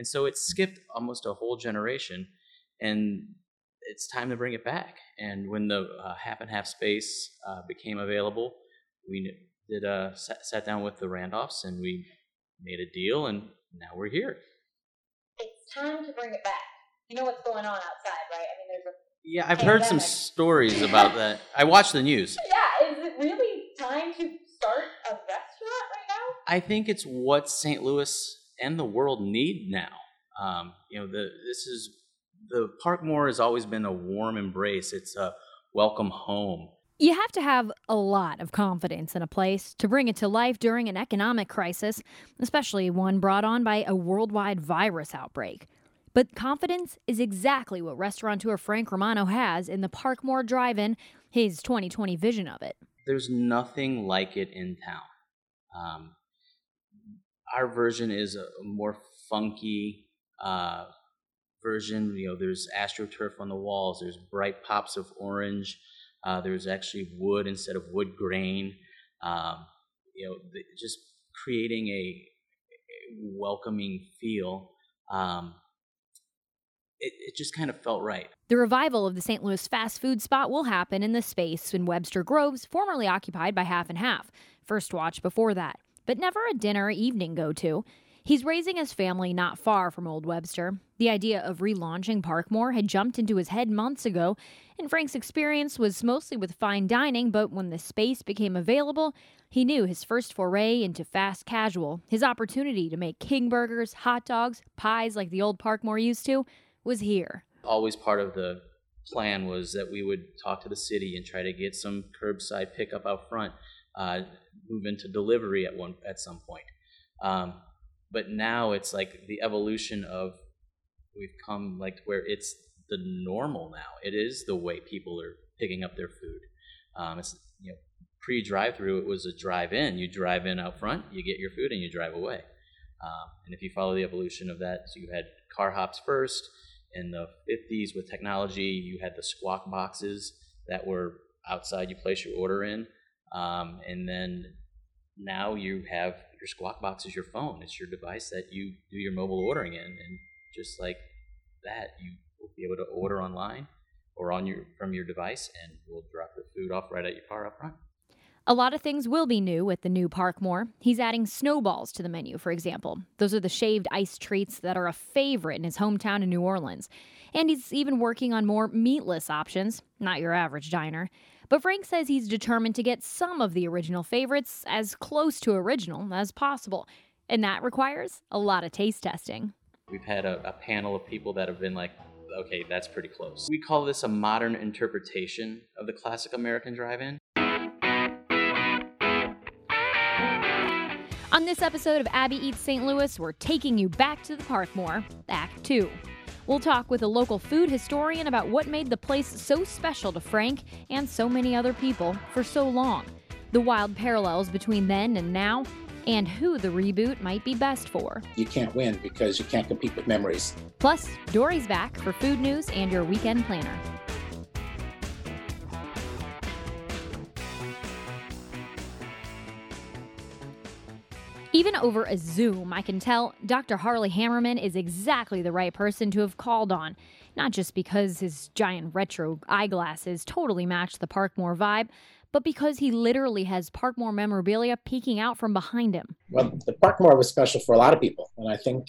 And so it skipped almost a whole generation, and it's time to bring it back. And when the uh, half and half space uh, became available, we did uh, sat, sat down with the Randolphs and we made a deal, and now we're here. It's time to bring it back. You know what's going on outside, right? I mean, there's a yeah, I've heard some stories about that. I watch the news. Yeah, is it really time to start a restaurant right now? I think it's what St. Louis and the world need now. Um, you know, the this is the Parkmoor has always been a warm embrace. It's a welcome home. You have to have a lot of confidence in a place to bring it to life during an economic crisis, especially one brought on by a worldwide virus outbreak. But confidence is exactly what restaurateur Frank Romano has in the Parkmoor Drive In, his 2020 vision of it. There's nothing like it in town. Um, our version is a more funky uh, version. You know, there's astroturf on the walls, there's bright pops of orange, uh, there's actually wood instead of wood grain. Um, you know, just creating a, a welcoming feel. Um, it, it just kind of felt right. The revival of the St. Louis fast food spot will happen in the space in Webster Groves, formerly occupied by Half and Half. First watch before that, but never a dinner evening go to. He's raising his family not far from Old Webster. The idea of relaunching Parkmoor had jumped into his head months ago, and Frank's experience was mostly with fine dining, but when the space became available, he knew his first foray into fast casual, his opportunity to make king burgers, hot dogs, pies like the old Parkmoor used to, was here. Always part of the plan was that we would talk to the city and try to get some curbside pickup out front, uh, move into delivery at one at some point. Um, but now it's like the evolution of we've come like where it's the normal now. It is the way people are picking up their food. Um, it's you know pre drive through it was a drive in. You drive in out front, you get your food, and you drive away. Um, and if you follow the evolution of that, so you had car hops first, in the 50s with technology, you had the squawk boxes that were outside, you place your order in. Um, and then now you have your squawk box is your phone. It's your device that you do your mobile ordering in. And just like that, you will be able to order online or on your from your device and we'll drop the food off right at your car up front. A lot of things will be new with the new Parkmoor. He's adding snowballs to the menu, for example. Those are the shaved ice treats that are a favorite in his hometown in New Orleans. And he's even working on more meatless options, not your average diner. But Frank says he's determined to get some of the original favorites as close to original as possible. And that requires a lot of taste testing. We've had a, a panel of people that have been like, okay, that's pretty close. We call this a modern interpretation of the classic American drive in. On this episode of Abby Eats St. Louis, we're taking you back to the Parkmoor, Act 2. We'll talk with a local food historian about what made the place so special to Frank and so many other people for so long, the wild parallels between then and now, and who the reboot might be best for. You can't win because you can't compete with memories. Plus, Dory's back for food news and your weekend planner. Even over a Zoom, I can tell Dr. Harley Hammerman is exactly the right person to have called on. Not just because his giant retro eyeglasses totally match the Parkmoor vibe, but because he literally has Parkmoor memorabilia peeking out from behind him. Well, the Parkmoor was special for a lot of people, and I think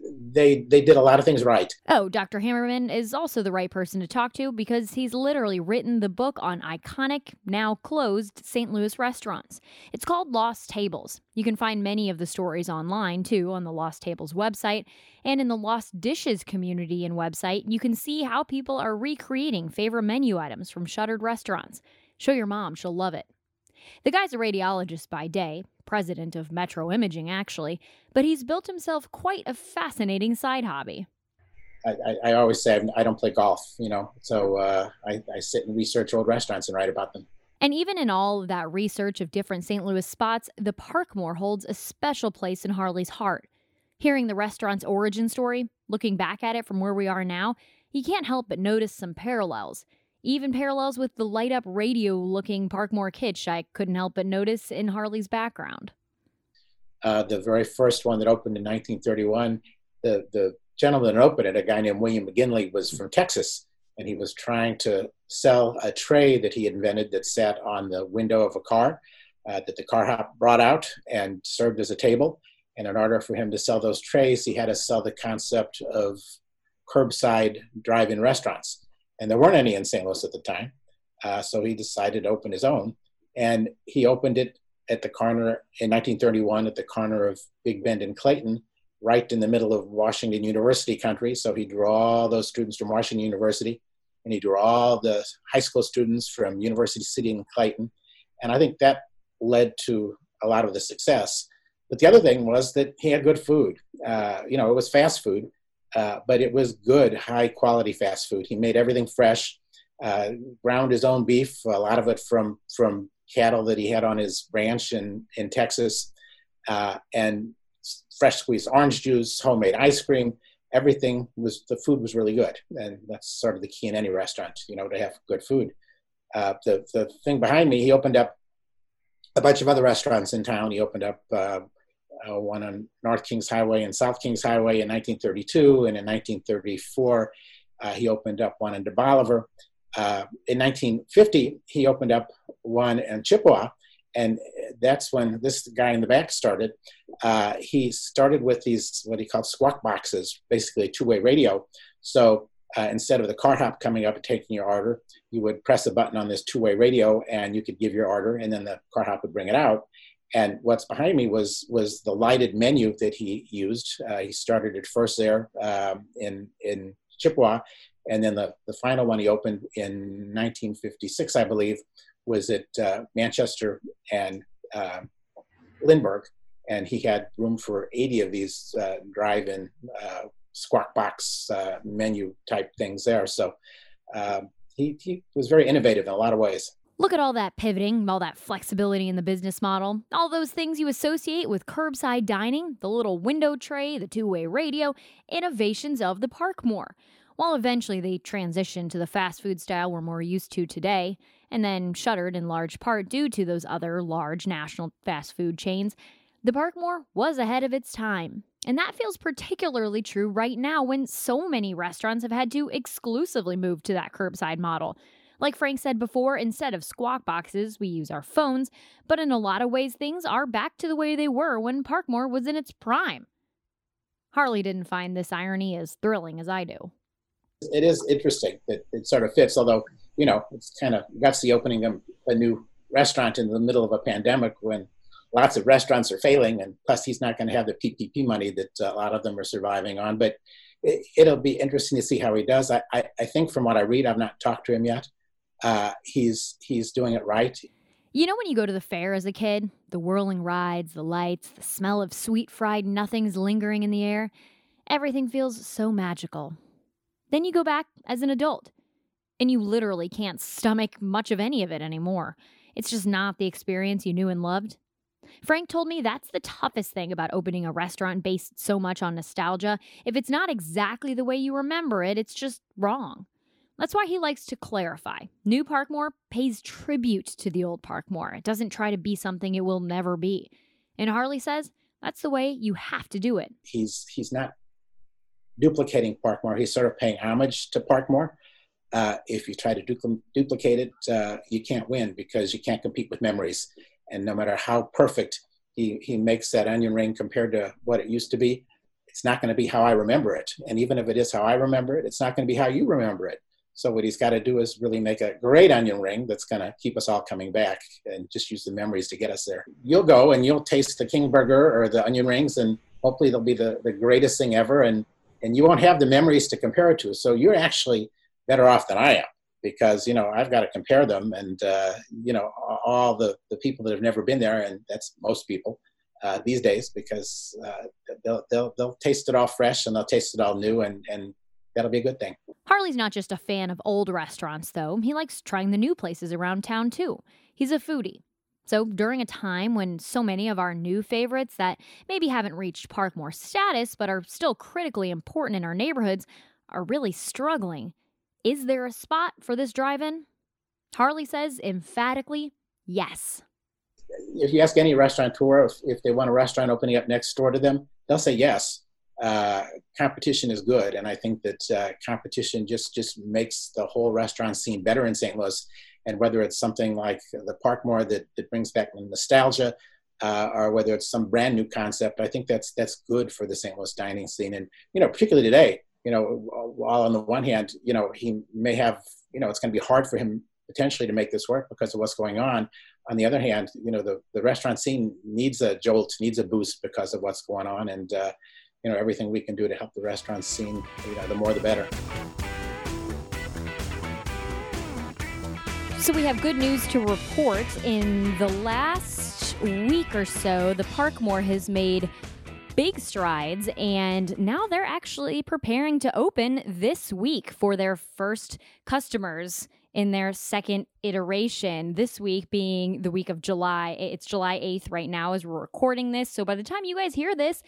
they they did a lot of things right. Oh, Dr. Hammerman is also the right person to talk to because he's literally written the book on iconic, now closed St. Louis restaurants. It's called Lost Tables. You can find many of the stories online too on the Lost Tables website and in the Lost Dishes community and website. You can see how people are recreating favorite menu items from shuttered restaurants. Show your mom, she'll love it. The guy's a radiologist by day, president of Metro Imaging, actually, but he's built himself quite a fascinating side hobby. I, I, I always say I don't play golf, you know, so uh, I, I sit and research old restaurants and write about them. And even in all of that research of different St. Louis spots, the Parkmoor holds a special place in Harley's heart. Hearing the restaurant's origin story, looking back at it from where we are now, you can't help but notice some parallels. Even parallels with the light up radio looking Parkmoor kitsch I couldn't help but notice in Harley's background. Uh, the very first one that opened in 1931 the the gentleman that opened it, a guy named William McGinley, was from Texas, and he was trying to sell a tray that he invented that sat on the window of a car uh, that the car hop brought out and served as a table. And in order for him to sell those trays, he had to sell the concept of curbside drive-in restaurants, and there weren't any in St. Louis at the time. Uh, so he decided to open his own, and he opened it at the corner in 1931 at the corner of Big Bend and Clayton, right in the middle of Washington University country. So he drew all those students from Washington University, and he drew all the high school students from University City and Clayton. And I think that led to a lot of the success. But the other thing was that he had good food. Uh, you know, it was fast food, uh, but it was good, high quality fast food. He made everything fresh, uh, ground his own beef, a lot of it from from cattle that he had on his ranch in in Texas, uh, and fresh squeezed orange juice, homemade ice cream. Everything was the food was really good, and that's sort of the key in any restaurant, you know, to have good food. Uh, the the thing behind me, he opened up a bunch of other restaurants in town. He opened up uh, one on North Kings Highway and South Kings Highway in 1932, and in 1934 uh, he opened up one in DeBaliviere. Uh, in 1950, he opened up one in Chippewa, and that's when this guy in the back started. Uh, he started with these what he called squawk boxes, basically two-way radio. So uh, instead of the car hop coming up and taking your order, you would press a button on this two-way radio, and you could give your order, and then the car hop would bring it out. And what's behind me was was the lighted menu that he used. Uh, he started it first there um, in in Chippewa, and then the, the final one he opened in 1956, I believe, was at uh, Manchester and uh, Lindbergh, and he had room for 80 of these uh, drive-in uh, squawk box uh, menu type things there. So um, he, he was very innovative in a lot of ways. Look at all that pivoting, all that flexibility in the business model, all those things you associate with curbside dining, the little window tray, the two way radio, innovations of the Parkmoor. While eventually they transitioned to the fast food style we're more used to today, and then shuttered in large part due to those other large national fast food chains, the Parkmoor was ahead of its time. And that feels particularly true right now when so many restaurants have had to exclusively move to that curbside model. Like Frank said before, instead of squawk boxes, we use our phones, but in a lot of ways, things are back to the way they were when Parkmoor was in its prime. Harley didn't find this irony as thrilling as I do. It is interesting that it sort of fits, although, you know, it's kind of that's the opening of a new restaurant in the middle of a pandemic when lots of restaurants are failing, and plus he's not going to have the PPP money that uh, a lot of them are surviving on. But it, will be interesting to see how he does. I, I, I, think from what I read, I've not talked to him yet uh, he's he's doing it right. You know when you go to the fair as a kid, the whirling rides, the lights, the smell of sweet fried nothings lingering in the air, everything feels so magical. Then you go back as an adult, and you literally can't stomach much of any of it anymore. It's just not the experience you knew and loved. Frank told me that's the toughest thing about opening a restaurant based so much on nostalgia. If it's not exactly the way you remember it, it's just wrong. That's why he likes to clarify. New Parkmoor pays tribute to the old Parkmoor. It doesn't try to be something it will never be. And Harley says that's the way you have to do it. He's he's not duplicating Parkmoor. He's sort of paying homage to Parkmoor. Uh, if you try to du- duplicate it, uh, you can't win because you can't compete with memories. And no matter how perfect he, he makes that onion ring compared to what it used to be, it's not going to be how I remember it. And even if it is how I remember it, it's not going to be how you remember it. So what he's got to do is really make a great onion ring that's going to keep us all coming back and just use the memories to get us there. You'll go and you'll taste the King Burger or the onion rings and hopefully they'll be the, the greatest thing ever and, and you won't have the memories to compare it to. So you're actually better off than I am because, you know, I've got to compare them and, uh, you know, all the, the people that have never been there, and that's most people, uh, these days because uh, they'll, they'll, they'll taste it all fresh and they'll taste it all new and, and that'll be a good thing. Harley's not just a fan of old restaurants, though. He likes trying the new places around town, too. He's a foodie. So, during a time when so many of our new favorites that maybe haven't reached Parkmoor status but are still critically important in our neighborhoods are really struggling, is there a spot for this drive in? Harley says emphatically, yes. If you ask any restaurateur if, if they want a restaurant opening up next door to them, they'll say yes uh, competition is good, and I think that uh, competition just just makes the whole restaurant scene better in St. Louis. And whether it's something like the Parkmoor that, that brings back nostalgia, uh, or whether it's some brand new concept, I think that's that's good for the St. Louis dining scene. And you know, particularly today, you know, while on the one hand, you know, he may have, you know, it's going to be hard for him potentially to make this work because of what's going on. On the other hand, you know, the, the restaurant scene needs a jolt, needs a boost because of what's going on. And, uh, you know, everything we can do to help the restaurant scene, you know, the more the better. So we have good news to report. In the last week or so, the Parkmoor has made big strides, and now they're actually preparing to open this week for their first customers in their second iteration. This week being the week of July. It's July 8th right now as we're recording this. So by the time you guys hear this,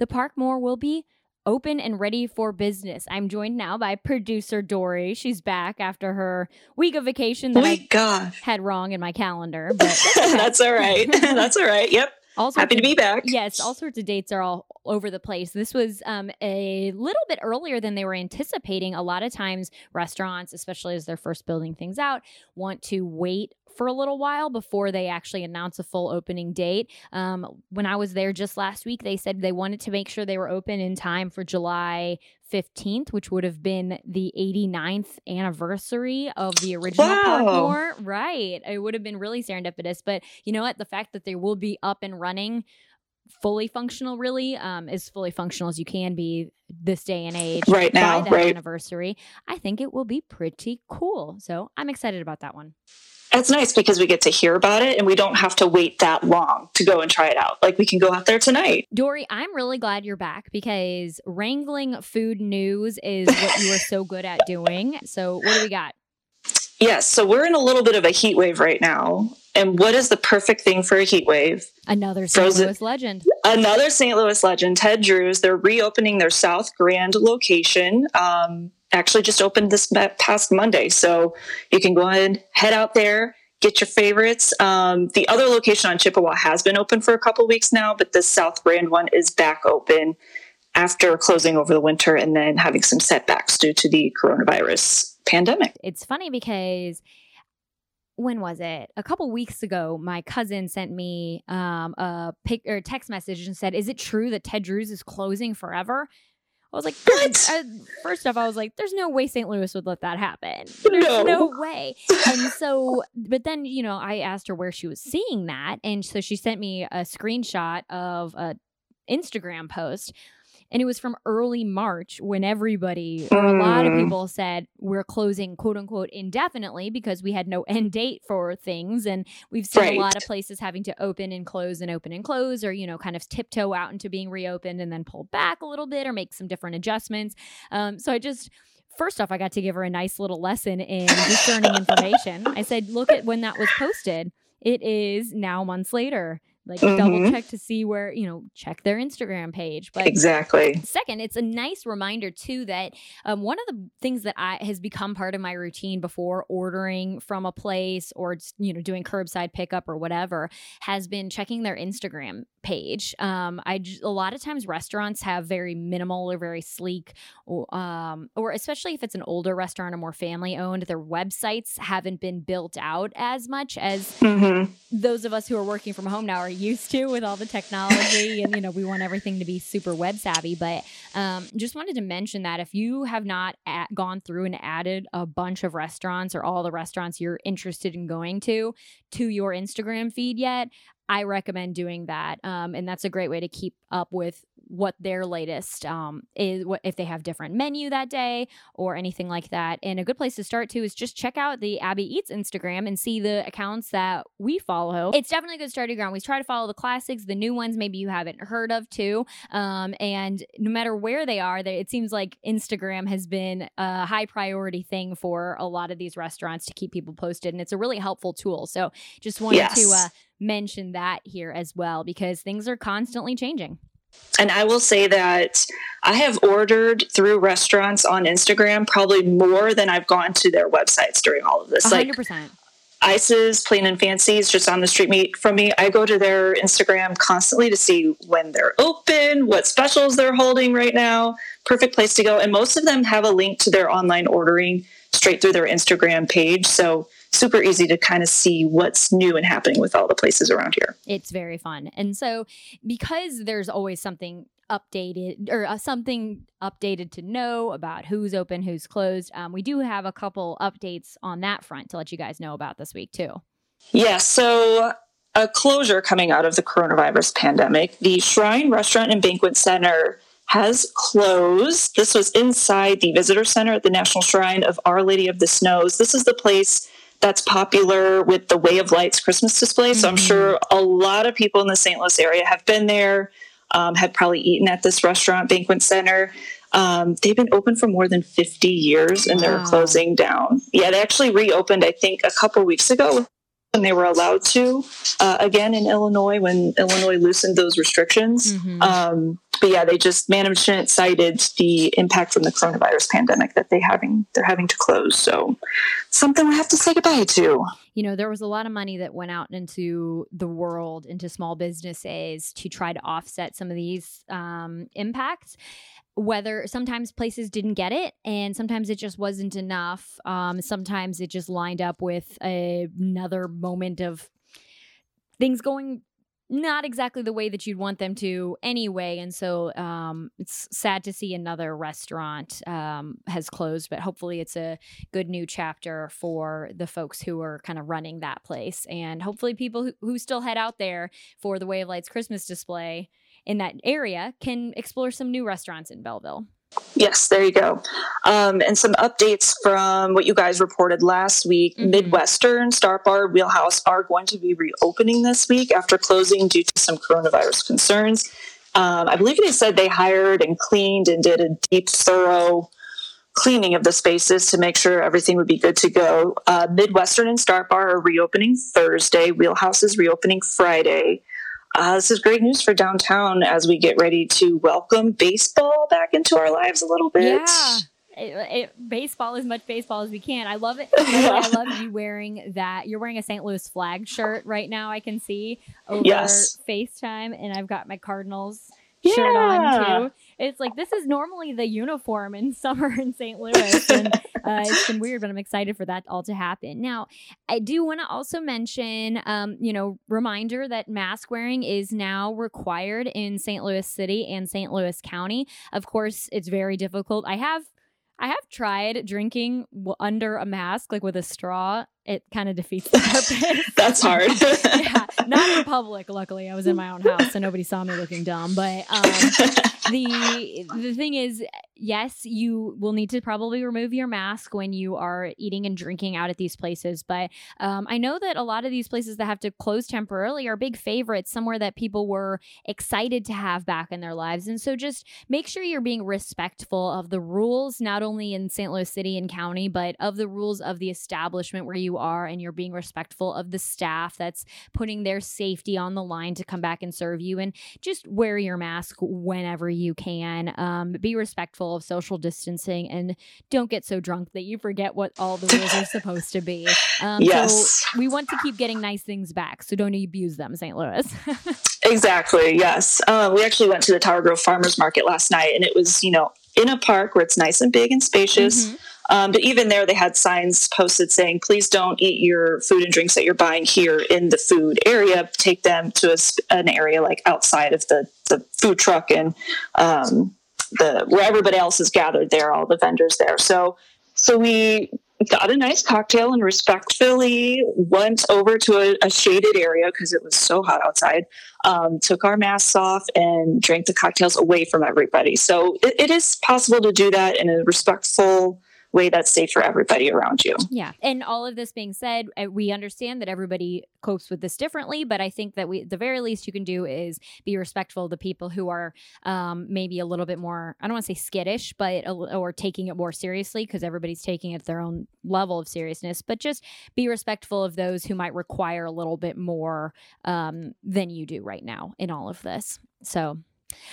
the Parkmoor will be open and ready for business. I'm joined now by producer Dory. She's back after her week of vacation that I gosh. had wrong in my calendar. But that's all right. that's all right. Yep. All Happy to be back. Yes, all sorts of dates are all over the place. This was um, a little bit earlier than they were anticipating. A lot of times, restaurants, especially as they're first building things out, want to wait for a little while before they actually announce a full opening date. Um, when I was there just last week, they said they wanted to make sure they were open in time for July 15th, which would have been the 89th anniversary of the original wow. Parkmoor. Right. It would have been really serendipitous. But you know what? The fact that they will be up and running fully functional really um, as fully functional as you can be this day and age right now that right. anniversary i think it will be pretty cool so i'm excited about that one it's nice because we get to hear about it and we don't have to wait that long to go and try it out. Like we can go out there tonight. Dory, I'm really glad you're back because wrangling food news is what you are so good at doing. So, what do we got? Yes, so we're in a little bit of a heat wave right now. And what is the perfect thing for a heat wave? Another St. Frozen, Louis legend. Another St. Louis legend, Ted Drewes. They're reopening their South Grand location. Um, actually just opened this past Monday. So you can go ahead, head out there, get your favorites. Um, the other location on Chippewa has been open for a couple weeks now, but the South Grand one is back open after closing over the winter and then having some setbacks due to the coronavirus pandemic. It's funny because when was it? A couple weeks ago, my cousin sent me um, a pic or text message and said, "Is it true that Ted Drewes is closing forever?" I was like, what? Uh, first off, I was like, there's no way St. Louis would let that happen. There's no. no way. And so, but then, you know, I asked her where she was seeing that. And so she sent me a screenshot of a Instagram post and it was from early March when everybody, or a lot of mm. people said, we're closing quote unquote indefinitely because we had no end date for things. And we've seen right. a lot of places having to open and close and open and close, or, you know, kind of tiptoe out into being reopened and then pull back a little bit or make some different adjustments. Um, so I just, first off, I got to give her a nice little lesson in discerning information. I said, look at when that was posted. It is now months later like mm-hmm. double check to see where you know check their instagram page but exactly second it's a nice reminder too that um, one of the things that i has become part of my routine before ordering from a place or you know doing curbside pickup or whatever has been checking their instagram page um, i a lot of times restaurants have very minimal or very sleek or, um, or especially if it's an older restaurant or more family owned their websites haven't been built out as much as mm-hmm. those of us who are working from home now are used to with all the technology and you know we want everything to be super web savvy but um, just wanted to mention that if you have not at, gone through and added a bunch of restaurants or all the restaurants you're interested in going to to your instagram feed yet I recommend doing that. Um, and that's a great way to keep up with what their latest um, is, what if they have different menu that day or anything like that. And a good place to start too is just check out the Abby Eats Instagram and see the accounts that we follow. It's definitely a good starting ground. We try to follow the classics, the new ones maybe you haven't heard of too. Um, and no matter where they are, they, it seems like Instagram has been a high priority thing for a lot of these restaurants to keep people posted, and it's a really helpful tool. So just wanted yes. to. Uh, mention that here as well because things are constantly changing. And I will say that I have ordered through restaurants on Instagram probably more than I've gone to their websites during all of this. 100%. Like, Ice's Plain and Fancy is just on the street meet from me. I go to their Instagram constantly to see when they're open, what specials they're holding right now. Perfect place to go. And most of them have a link to their online ordering straight through their Instagram page. So super easy to kind of see what's new and happening with all the places around here. It's very fun. And so, because there's always something updated or uh, something updated to know about who's open, who's closed, um, we do have a couple updates on that front to let you guys know about this week, too. Yeah. So, a closure coming out of the coronavirus pandemic, the Shrine Restaurant and Banquet Center has closed. This was inside the visitor center at the National Shrine of Our Lady of the Snows. This is the place that's popular with the Way of Lights Christmas display. So mm-hmm. I'm sure a lot of people in the St. Louis area have been there, um, have probably eaten at this restaurant, Banquet Center. Um, they've been open for more than 50 years and wow. they're closing down. Yeah, they actually reopened, I think, a couple weeks ago when they were allowed to uh, again in Illinois when Illinois loosened those restrictions. Mm-hmm. Um, but yeah, they just management cited the impact from the coronavirus pandemic that they having they're having to close. So something we have to say goodbye to. You know, there was a lot of money that went out into the world, into small businesses to try to offset some of these um, impacts whether sometimes places didn't get it and sometimes it just wasn't enough um, sometimes it just lined up with a, another moment of things going not exactly the way that you'd want them to anyway. And so um, it's sad to see another restaurant um, has closed, but hopefully it's a good new chapter for the folks who are kind of running that place. And hopefully people who, who still head out there for the Way of Lights Christmas display in that area can explore some new restaurants in Belleville. Yes, there you go. Um, and some updates from what you guys reported last week. Mm-hmm. Midwestern, Star Bar, Wheelhouse are going to be reopening this week after closing due to some coronavirus concerns. Um, I believe they said they hired and cleaned and did a deep, thorough cleaning of the spaces to make sure everything would be good to go. Uh, Midwestern and Star Bar are reopening Thursday. Wheelhouse is reopening Friday. Uh, this is great news for downtown as we get ready to welcome baseball back into our lives a little bit. Yeah. It, it, baseball as much baseball as we can. I love it. I love you wearing that. You're wearing a St. Louis flag shirt right now. I can see over yes. FaceTime, and I've got my Cardinals yeah. shirt on too. It's like this is normally the uniform in summer in St. Louis, and uh, it's been weird, but I'm excited for that all to happen. Now, I do want to also mention, um, you know, reminder that mask wearing is now required in St. Louis City and St. Louis County. Of course, it's very difficult. I have I have tried drinking under a mask, like with a straw. It kind of defeats the purpose. That's hard. yeah, not in public. Luckily, I was in my own house, so nobody saw me looking dumb. But um, the the thing is, yes, you will need to probably remove your mask when you are eating and drinking out at these places. But um, I know that a lot of these places that have to close temporarily are big favorites, somewhere that people were excited to have back in their lives. And so just make sure you're being respectful of the rules, not only in St. Louis City and County, but of the rules of the establishment where you are, and you're being respectful of the staff that's putting their safety on the line to come back and serve you. And just wear your mask whenever you can. Um, be respectful of social distancing and don't get so drunk that you forget what all the rules are supposed to be. Um, yes. So we want to keep getting nice things back, so don't abuse them, St. Louis. exactly. Yes. Uh, we actually went to the Tower Grove Farmers Market last night, and it was you know in a park where it's nice and big and spacious. Mm-hmm. Um, but even there, they had signs posted saying, please don't eat your food and drinks that you're buying here in the food area. Take them to a, an area like outside of the, the food truck and um, the where everybody else is gathered there, all the vendors there. So, so we got a nice cocktail and respectfully went over to a, a shaded area because it was so hot outside. Um, took our masks off and drank the cocktails away from everybody. So it, it is possible to do that in a respectful way that's safe for everybody around you. Yeah. And all of this being said, uh, we understand that everybody copes with this differently, but I think that we, the very least you can do is be respectful of the people who are um, maybe a little bit more, I don't want to say skittish, but, or taking it more seriously because everybody's taking it their own level of seriousness, but just be respectful of those who might require a little bit more um, than you do right now in all of this. So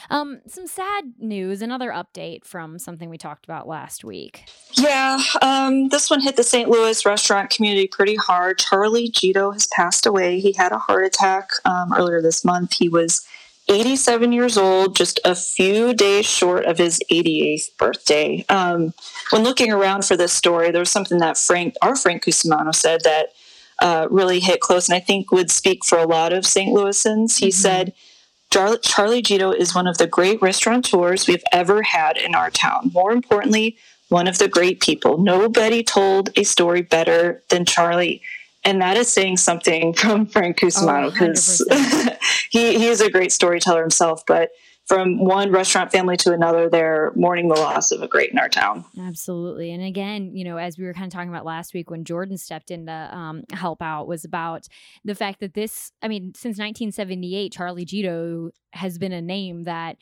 Um, some sad news, another update from something we talked about last week. Yeah, um, this one hit the St. Louis restaurant community pretty hard. Charlie Gitto has passed away. He had a heart attack um, earlier this month. He was 87 years old, just a few days short of his 88th birthday. Um, when looking around for this story, there was something that Frank, our Frank Cusimano, said that uh, really hit close, and I think would speak for a lot of St. Louisans. He mm-hmm. said, Charlie, Charlie Gitto is one of the great restaurateurs we've ever had in our town. More importantly, one of the great people. Nobody told a story better than Charlie. And that is saying something from Frank Cusimano because oh, he, he is a great storyteller himself. But from one restaurant family to another, they're mourning the loss of a great in our town. Absolutely. And again, you know, as we were kind of talking about last week when Jordan stepped in to um, help out, was about the fact that this, I mean, since 1978, Charlie Gitto has been a name that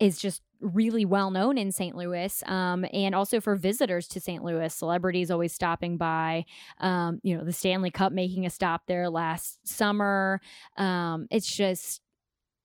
is just really well known in St. Louis, um, and also for visitors to St. Louis. Celebrities always stopping by. Um, you know, the Stanley Cup making a stop there last summer. Um, it's just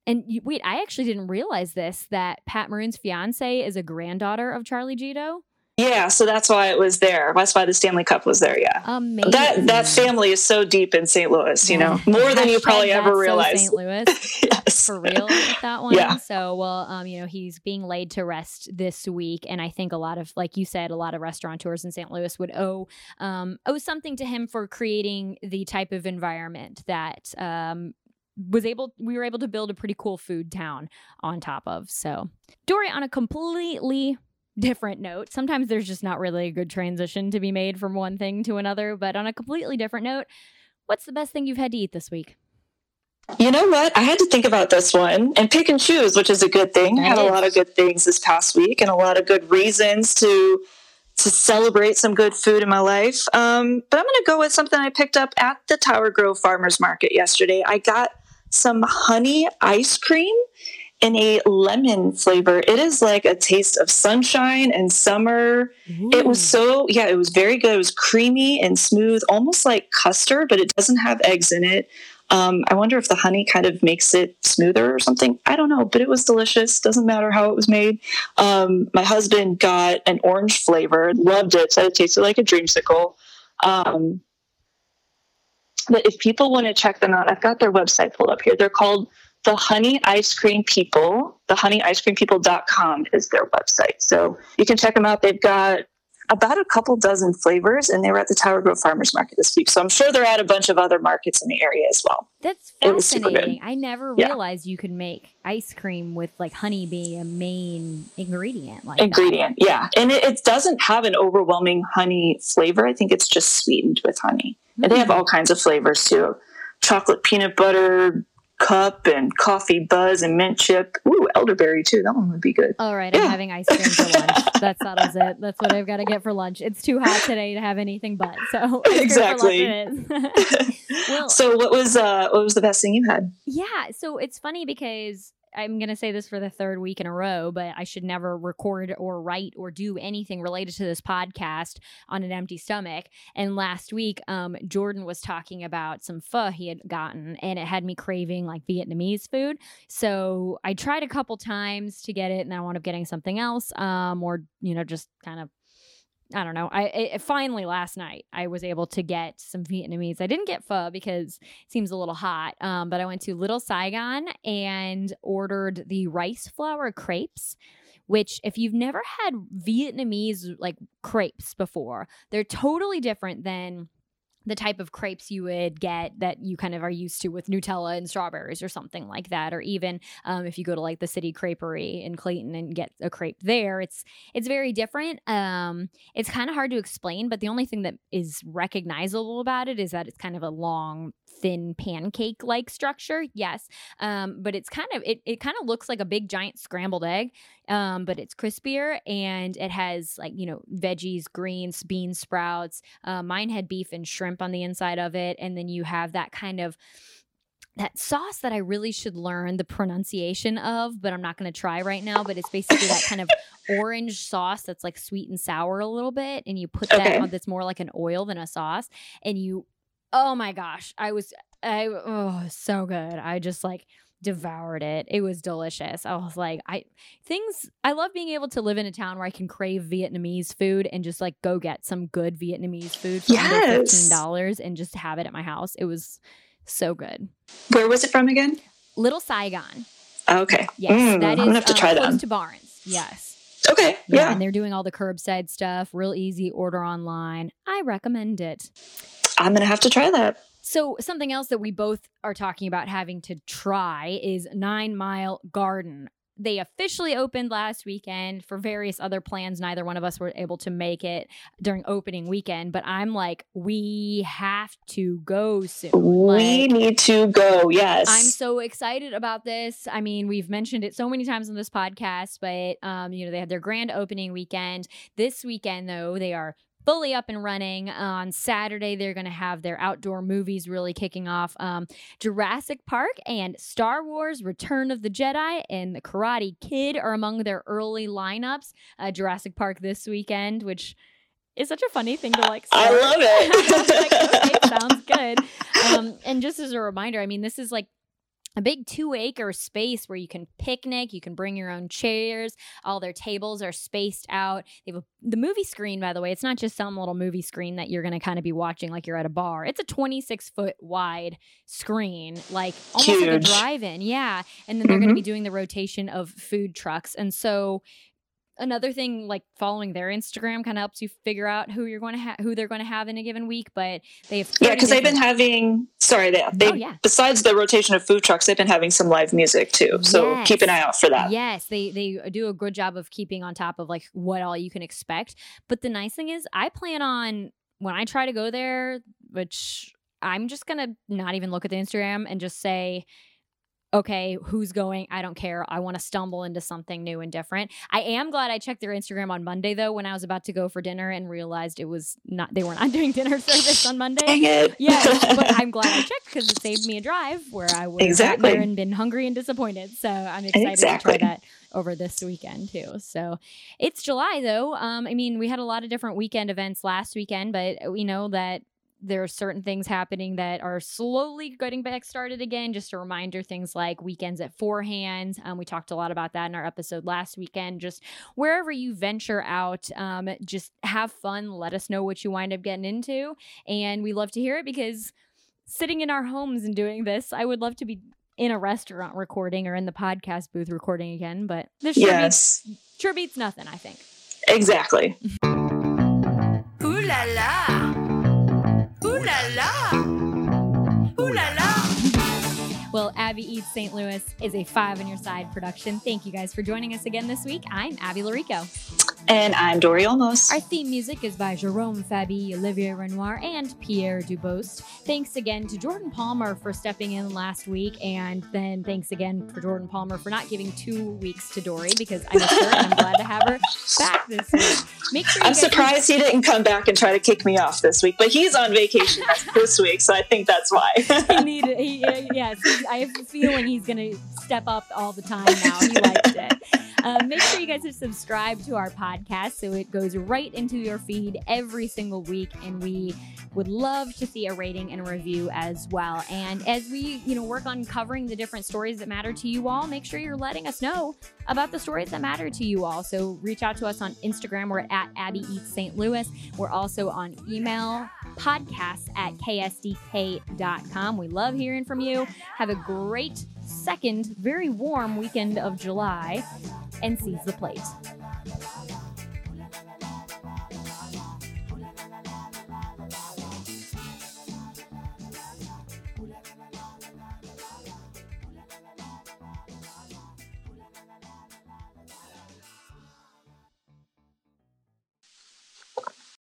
and you, wait, I actually didn't realize this that Pat Maroon's fiance is a granddaughter of Charlie Gitto. Yeah, so that's why it was there. That's why the Stanley Cup was there. Yeah, amazing. That that family is so deep in St. Louis. You know, more than you probably ever realized. St. Louis, yes, for real with that one. Yeah. So, well, um, you know, he's being laid to rest this week, and I think a lot of, like you said, a lot of restaurateurs in St. Louis would owe um, owe something to him for creating the type of environment that um, was able we were able to build a pretty cool food town on top of. So, Dory on a completely different note. Sometimes there's just not really a good transition to be made from one thing to another, but on a completely different note, what's the best thing you've had to eat this week? You know what? I had to think about this one and pick and choose, which is a good thing. I had a lot of good things this past week and a lot of good reasons to to celebrate some good food in my life. Um, but I'm going to go with something I picked up at the Tower Grove Farmers Market yesterday. I got some honey ice cream in a lemon flavor. It is like a taste of sunshine and summer. Ooh. It was so, yeah, it was very good. It was creamy and smooth, almost like custard, but it doesn't have eggs in it. Um, I wonder if the honey kind of makes it smoother or something. I don't know, but it was delicious. Doesn't matter how it was made. Um, my husband got an orange flavor, loved it, said it tasted like a dreamsicle. Um, but if people want to check them out, I've got their website pulled up here. They're called the Honey Ice Cream People. The honeyicecreampeople.com is their website. So you can check them out. They've got about a couple dozen flavors, and they were at the Tower Grove Farmers Market this week. So I'm sure they're at a bunch of other markets in the area as well. That's fascinating. I never yeah. realized you could make ice cream with like honey being a main ingredient. Like ingredient, that. yeah, and it, it, doesn't have an overwhelming honey flavor. I think it's just sweetened with honey. Mm-hmm. And they have hmm. all kinds of flavors too chocolate peanut butter cup and coffee buzz and mint chip. Ooh, elderberry too. That one would be good. All right, I'm having ice cream for lunch. that settles it. That's what I've got to get for lunch. It's too hot today to have anything but. So exactly. well, so what was uh what was the best thing you had? Yeah, so it's funny because I'm going to say this for the third week in a row, but I should never record or write or do anything related to this podcast on an empty stomach. And last week, um, Jordan was talking about some pho he had gotten, and it had me craving like Vietnamese food. So I tried a couple times to get it, and I wound up getting something else, um, or you know, just kind of I don't know. I finally last night I was able to get some Vietnamese. I didn't get pho because it seems a little hot. Um, but I went to Little Saigon and ordered the rice flour crepes. Which, if you've never had Vietnamese like crepes before, they're totally different than the type of crepes you would get that you kind of are used to with Nutella and strawberries or something like that, or even um, if you go to like the City Creperie in Clayton and get a crepe there, it's it's very different. Um, it's kind of hard to explain, but the only thing that is recognizable about it is that it's kind of a long, thin pancake like structure. Yes, um, but it's kind of it it kind of looks like a big giant scrambled egg um, but it's crispier and it has like you know veggies, greens, bean sprouts. Uh, mine had beef and shrimp on the inside of it, and then you have that kind of that sauce that I really should learn the pronunciation of, but I'm not going to try right now. But it's basically that kind of orange sauce that's like sweet and sour a little bit, and you put that on that's more like an oil than a sauce, and you, oh my gosh, I was, I oh so good. I just like devoured it. It was delicious. I was like, I things I love being able to live in a town where I can crave Vietnamese food and just like go get some good Vietnamese food for under Yes. fifteen dollars and just have it at my house. It was so good. Where was it from again? Little Saigon. Okay. Yes, Mm, that I'm gonna have to um, try close that. to Barnes. Yes. Okay. Yeah, Yeah. and they're doing all the curbside stuff, real easy, order online. I recommend it. I'm gonna have to try that. So, something else that we both are talking about having to try is Nine Mile Garden. They officially opened last weekend for various other plans. Neither one of us were able to make it during opening weekend, but I'm like, we have to go soon. we Like, need to go. Yes. I'm so excited about this. I mean, we've mentioned it so many times on this podcast, but um, you know, they had their grand opening weekend. This weekend, though, they are fully up and running. On Saturday, they're going to have their outdoor movies really kicking off. Um, Jurassic Park and Star Wars: Return of the Jedi and The Karate Kid are among their early lineups. Uh, Jurassic Park this weekend, which is such a funny thing to like. I love it. like, okay, sounds good. Um, and just as a reminder, I mean, this is like a big two acre space where you can picnic, you can bring your own chairs. All their tables are spaced out. They have a, the movie screen, by the way. It's not just some little movie screen that you're going to kind of be watching like you're at a bar. It's a 26 foot wide screen, like almost like a drive in. Yeah. And then they're going to mm-hmm. be doing the rotation of food trucks. And so another thing like following their instagram kind of helps you figure out who you're going to have who they're going to have in a given week but they have yeah, 30 because they've been having. Sorry, they, they Oh, yeah. besides the rotation of food trucks, they've been having some live music too. So Yes. keep an eye out for that. Yes, they they do a good job of keeping on top of like what all you can expect. But the nice thing is, I plan on when I try to go there, which I'm just gonna not even look at the Instagram and just say. Okay, who's going? I don't care. I want to stumble into something new and different. I am glad I checked their Instagram on Monday though when I was about to go for dinner and realized it was not they were not doing dinner service on Monday. Dang it. Yes, but I'm glad I checked because it saved me a drive where I would Exactly. and been hungry and disappointed. So I'm excited Exactly. to try that over this weekend too. So it's July though. Um, I mean, we had a lot of different weekend events last weekend, but we know that there are certain things happening that are slowly getting back started again. Just a reminder, things like weekends at Four Hands. Um, we talked a lot about that in our episode last weekend. Just wherever you venture out, um, just have fun. Let us know what you wind up getting into. And we love to hear it because sitting in our homes and doing this, I would love to be in a restaurant recording or in the podcast booth recording again. But this sure, Yes, beats, sure beats nothing, I think. exactly. Ooh la la. Ooh la la. Abby Eats St. Louis is a five on your side production. Thank you guys for joining us again this week. I'm Abby Llorico. And I'm Dory Olmos. Our theme music is by Jerome Fabi, Olivier Renoir, and Pierre Dubost. Thanks again to Jordan Palmer for stepping in last week, and then thanks again for Jordan Palmer for not giving two weeks to Dory because I missed her and I'm glad to have her back this week. Make sure I'm surprised he didn't come back and try to kick me off this week, but he's on vacation this week, so I think that's why. he needed. He, uh, yes, I have feeling he's going to step up all the time now. He likes it. Um, make sure you guys are subscribed to our podcast so it goes right into your feed every single week, and we would love to see a rating and a review as well. And as we, you know, work on covering the different stories that matter to you all, make sure you're letting us know about the stories that matter to you all. So reach out to us on Instagram. We're at Abby Eats St. Louis. We're also on email podcasts at ksdk.com. We love hearing from you. Have a great second, very warm weekend of July and seize the plate.